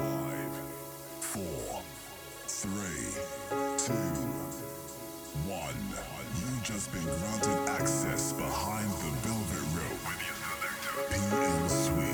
Five, four, three, two, one. You've just been granted access behind the velvet rope. PM Suites.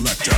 collector.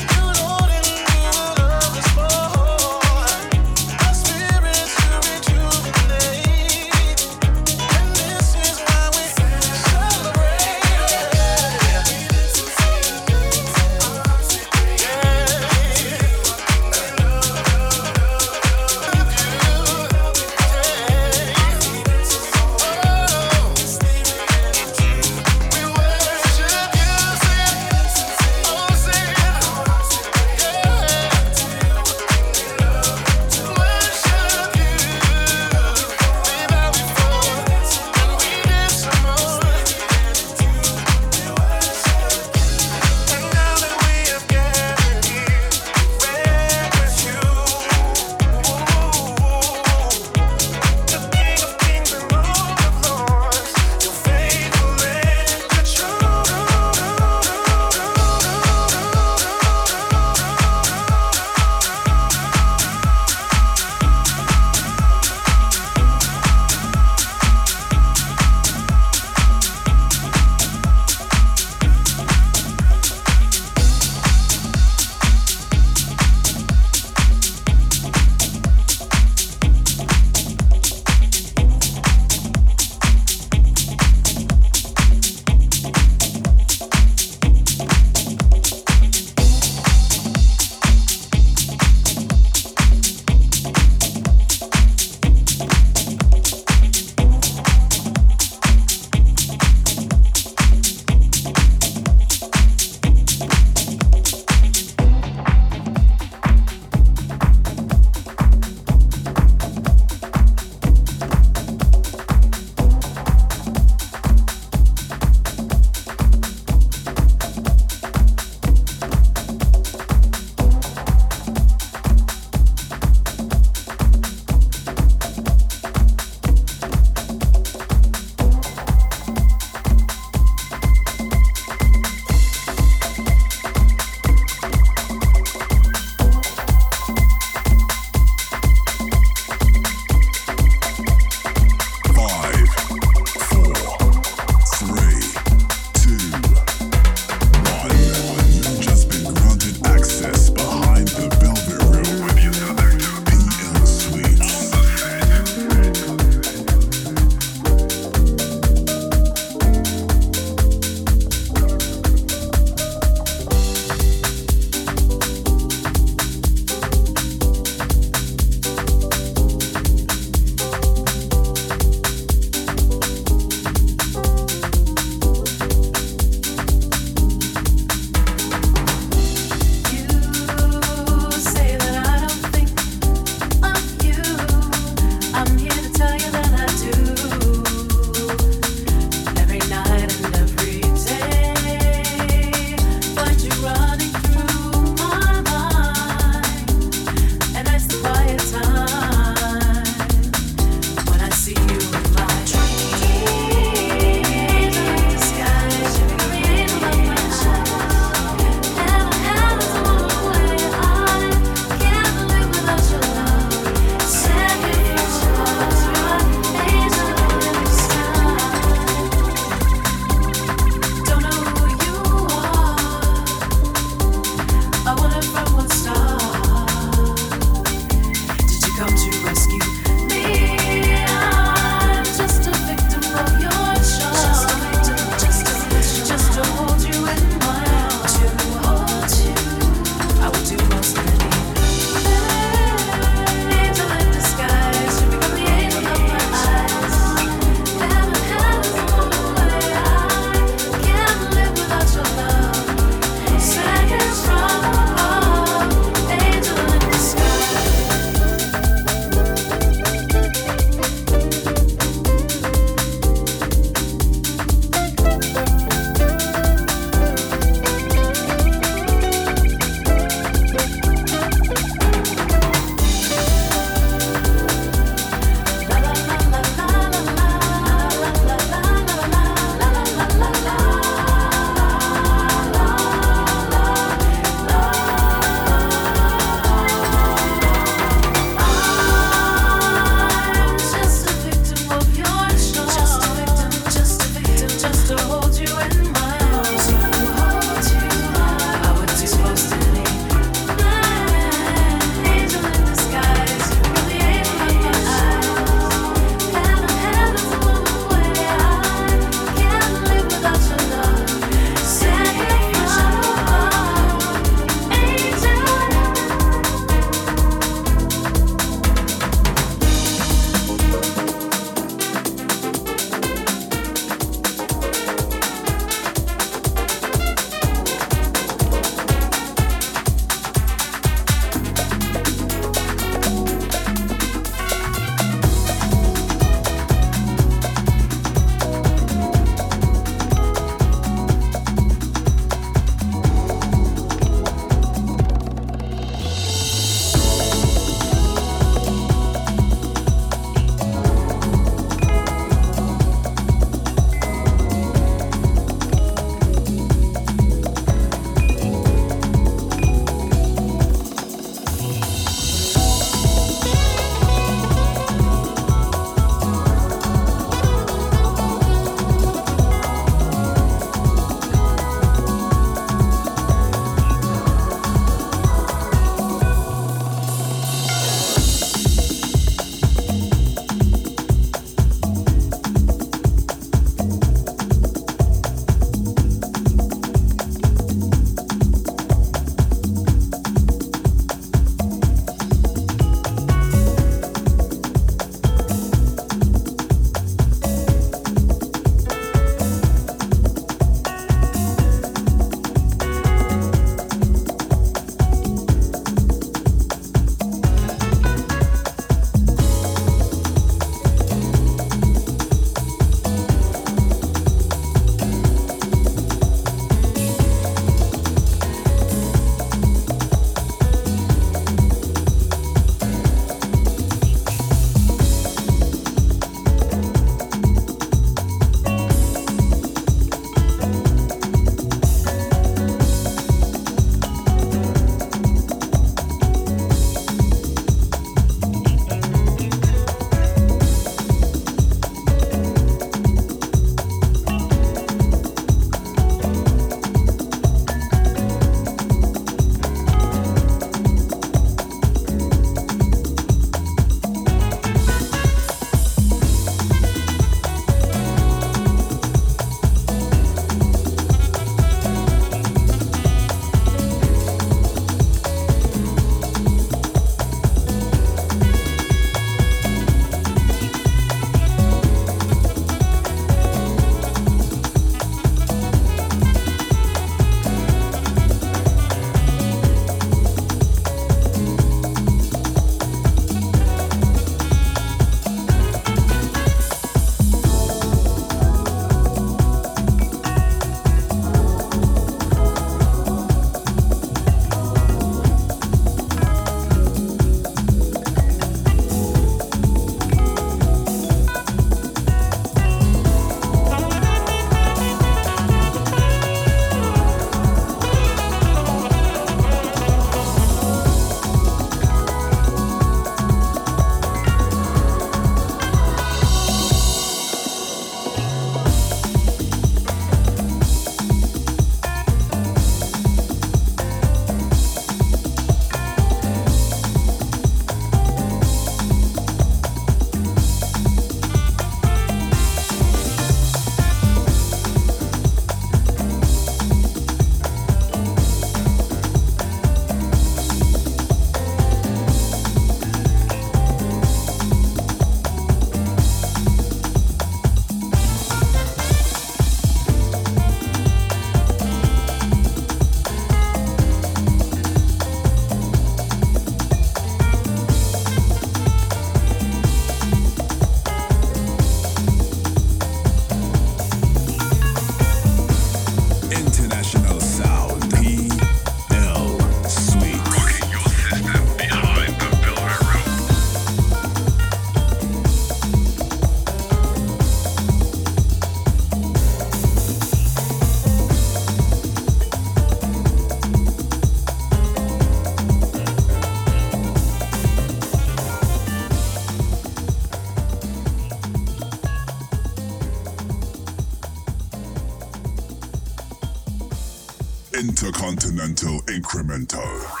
Intercontinental Incremental.